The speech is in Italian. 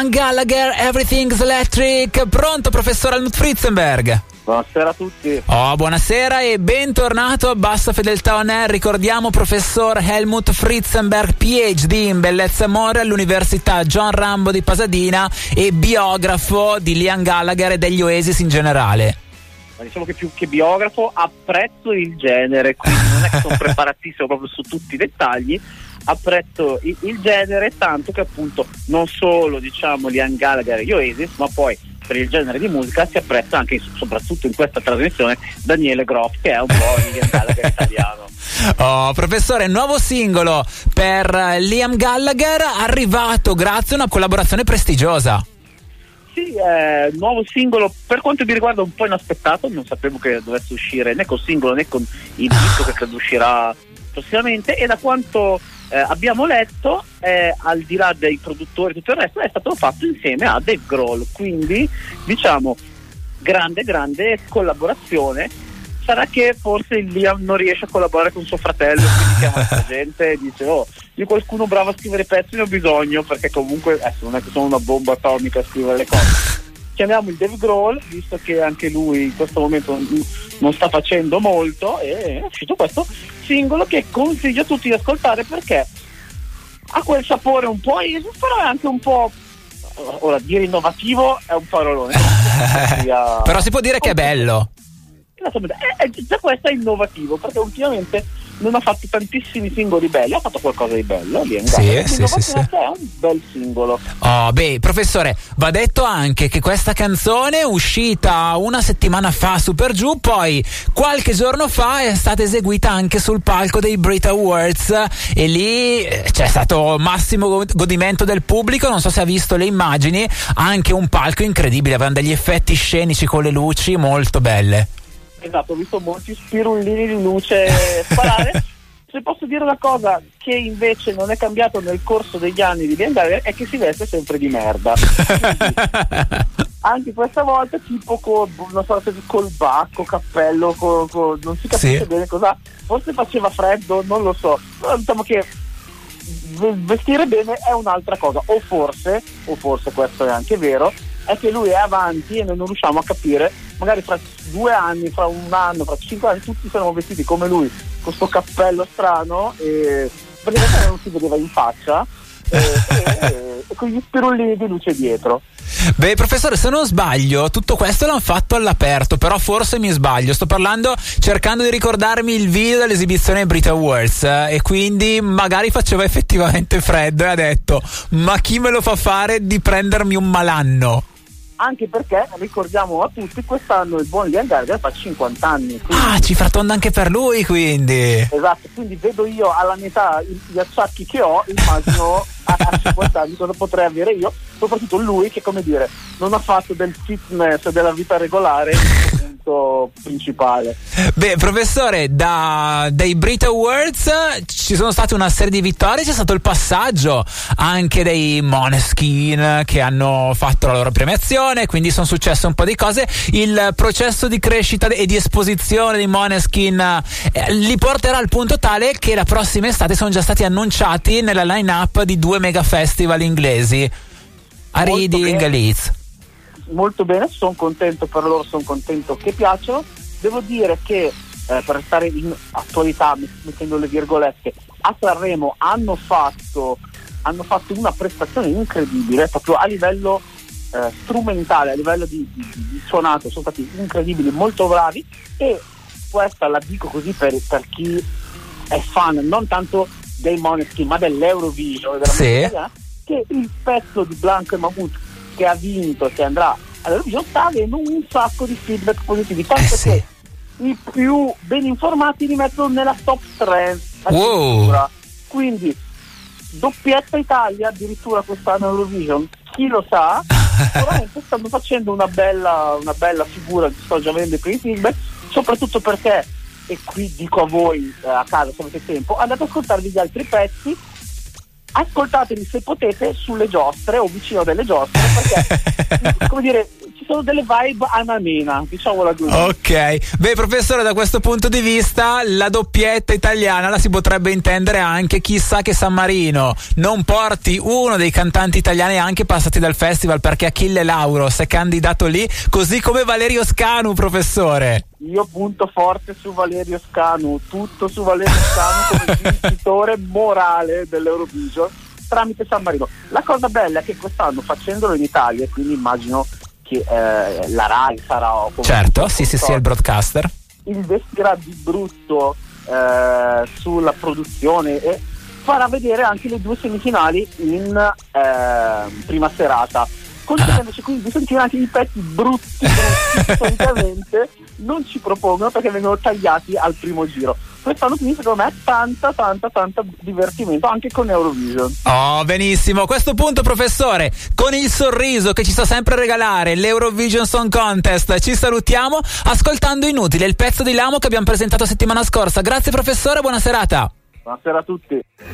Liam Gallagher, Everything's Electric. Pronto, professor Helmut Fritzenberg? Buonasera a tutti. Oh, buonasera e bentornato a Bassa Fedeltà On Air. Ricordiamo professor Helmut Fritzenberg, PhD in bellezza e amore all'Università John Rambo di Pasadena e biografo di Liam Gallagher e degli Oasis in generale. Ma diciamo che più che biografo apprezzo il genere, quindi non è che sono preparatissimo proprio su tutti i dettagli, apprezzo il, il, genere tanto che appunto non solo diciamo Liam Gallagher e Oasis ma poi per il genere di musica si apprezza anche soprattutto in questa trasmissione Daniele Groff che è un po' il Liam Gallagher italiano Oh, professore, nuovo singolo per Liam Gallagher arrivato grazie a una collaborazione prestigiosa. Sì, eh, nuovo singolo per quanto mi riguarda un po' inaspettato, non sapevo che dovesse uscire né col singolo né con il disco che credo uscirà prossimamente e da quanto eh, abbiamo letto, eh, al di là dei produttori e tutto il resto, è stato fatto insieme a Dave Grohl, quindi diciamo grande, grande collaborazione. Sarà che forse il Liam non riesce a collaborare con suo fratello, quindi chiama la gente e dice oh, di qualcuno bravo a scrivere pezzi ne ho bisogno, perché comunque adesso non è che sono una bomba atomica a scrivere le cose. Chiamiamo il Dave Grohl, visto che anche lui in questo momento non sta facendo molto, e è uscito questo singolo che consiglio a tutti di ascoltare perché ha quel sapore un po' Isis, però è anche un po'. Ora, dire innovativo è un parolone. però si può dire che è bello. È, è, già questo è innovativo perché ultimamente non ha fatto tantissimi singoli belli, ha fatto qualcosa di bello. Lì sì, sì, sì, sì. è un bel singolo. Oh, beh, professore, va detto anche che questa canzone uscita una settimana fa su per giù, poi qualche giorno fa è stata eseguita anche sul palco dei Brit Awards e lì eh, c'è stato massimo godimento del pubblico, non so se ha visto le immagini, anche un palco incredibile, avevano degli effetti scenici con le luci molto belle. Esatto, ho visto molti spirullini di luce sparare. Se posso dire una cosa che invece non è cambiato nel corso degli anni di Liam è che si veste sempre di merda. anche questa volta tipo con una sorta di colbacco, cappello, con, con, non si capisce sì. bene cosa. Forse faceva freddo, non lo so. Però diciamo che vestire bene è un'altra cosa. O forse, o forse questo è anche vero, è che lui è avanti e noi non riusciamo a capire, magari fra due anni, fra un anno, fra cinque anni, tutti saremo vestiti come lui, con questo cappello strano, e praticamente non si vedeva in faccia, e, e, e con gli spirullini di luce dietro. Beh, professore, se non sbaglio, tutto questo l'hanno fatto all'aperto, però forse mi sbaglio. Sto parlando cercando di ricordarmi il video dell'esibizione Brit Awards eh, e quindi magari faceva effettivamente freddo e ha detto "Ma chi me lo fa fare di prendermi un malanno?" Anche perché ricordiamo a tutti quest'anno il buon Liam Gallagher fa 50 anni quindi... ah cifra tonda anche per lui quindi. Esatto quindi vedo io alla metà gli acciacchi che ho immagino a, a 50 anni cosa potrei avere io soprattutto lui che come dire non ha fatto del fitness della vita regolare punto principale. Beh, professore, da, dai Brit Awards ci sono state una serie di vittorie, c'è stato il passaggio anche dei Moneskin che hanno fatto la loro premiazione, quindi sono successe un po' di cose. Il processo di crescita e di esposizione dei Moneskin eh, li porterà al punto tale che la prossima estate sono già stati annunciati nella line-up di due mega festival inglesi. A Reading e Leeds molto bene, sono contento per loro, sono contento che piacciono. Devo dire che eh, per restare in attualità, mettendo le virgolette, a Sanremo hanno fatto, hanno fatto una prestazione incredibile, proprio a livello eh, strumentale, a livello di, di, di, suonato, sono stati incredibili, molto bravi e questa la dico così per, per chi è fan non tanto dei Moneskin ma dell'Eurovision della sì. italiana, che il pezzo di Blanco e Mahmood che ha vinto e che andrà all'Eurovision sta avendo un sacco di feedback positivi, tanto eh sì. che i più ben informati li mettono nella top 3 wow. quindi doppietta Italia addirittura quest'anno Eurovision chi lo sa sicuramente stanno facendo una bella, una bella figura sto già avendo i primi feedback soprattutto perché e qui dico a voi eh, a casa se avete tempo andate ad ascoltarvi gli altri pezzi ascoltateli se potete sulle giostre o vicino a delle giostre perché come dire ci sono delle vibe anamena, diciamola così. Ok, beh professore da questo punto di vista la doppietta italiana la si potrebbe intendere anche chissà che San Marino non porti uno dei cantanti italiani anche passati dal festival perché Achille Lauro si è candidato lì così come Valerio Scanu professore. Io punto forte su Valerio Scanu, tutto su Valerio Scanu come vincitore morale dell'Eurovision tramite San Marino. La cosa bella è che quest'anno facendolo in Italia, quindi immagino che eh, la RAI sarà... Certo, sì, sì, sì, il broadcaster. Investirà di brutto eh, sulla produzione e farà vedere anche le due semifinali in eh, prima serata conseguendoci quindi di sentire anche i pezzi brutti, brutti solitamente non ci propongono perché vengono tagliati al primo giro. Quest'anno quindi secondo me tanta tanta tanta divertimento anche con Eurovision. Oh benissimo. A questo punto professore con il sorriso che ci sa sempre regalare l'Eurovision Song Contest ci salutiamo ascoltando Inutile il pezzo di Lamo che abbiamo presentato settimana scorsa. Grazie professore. Buona serata. Buonasera a tutti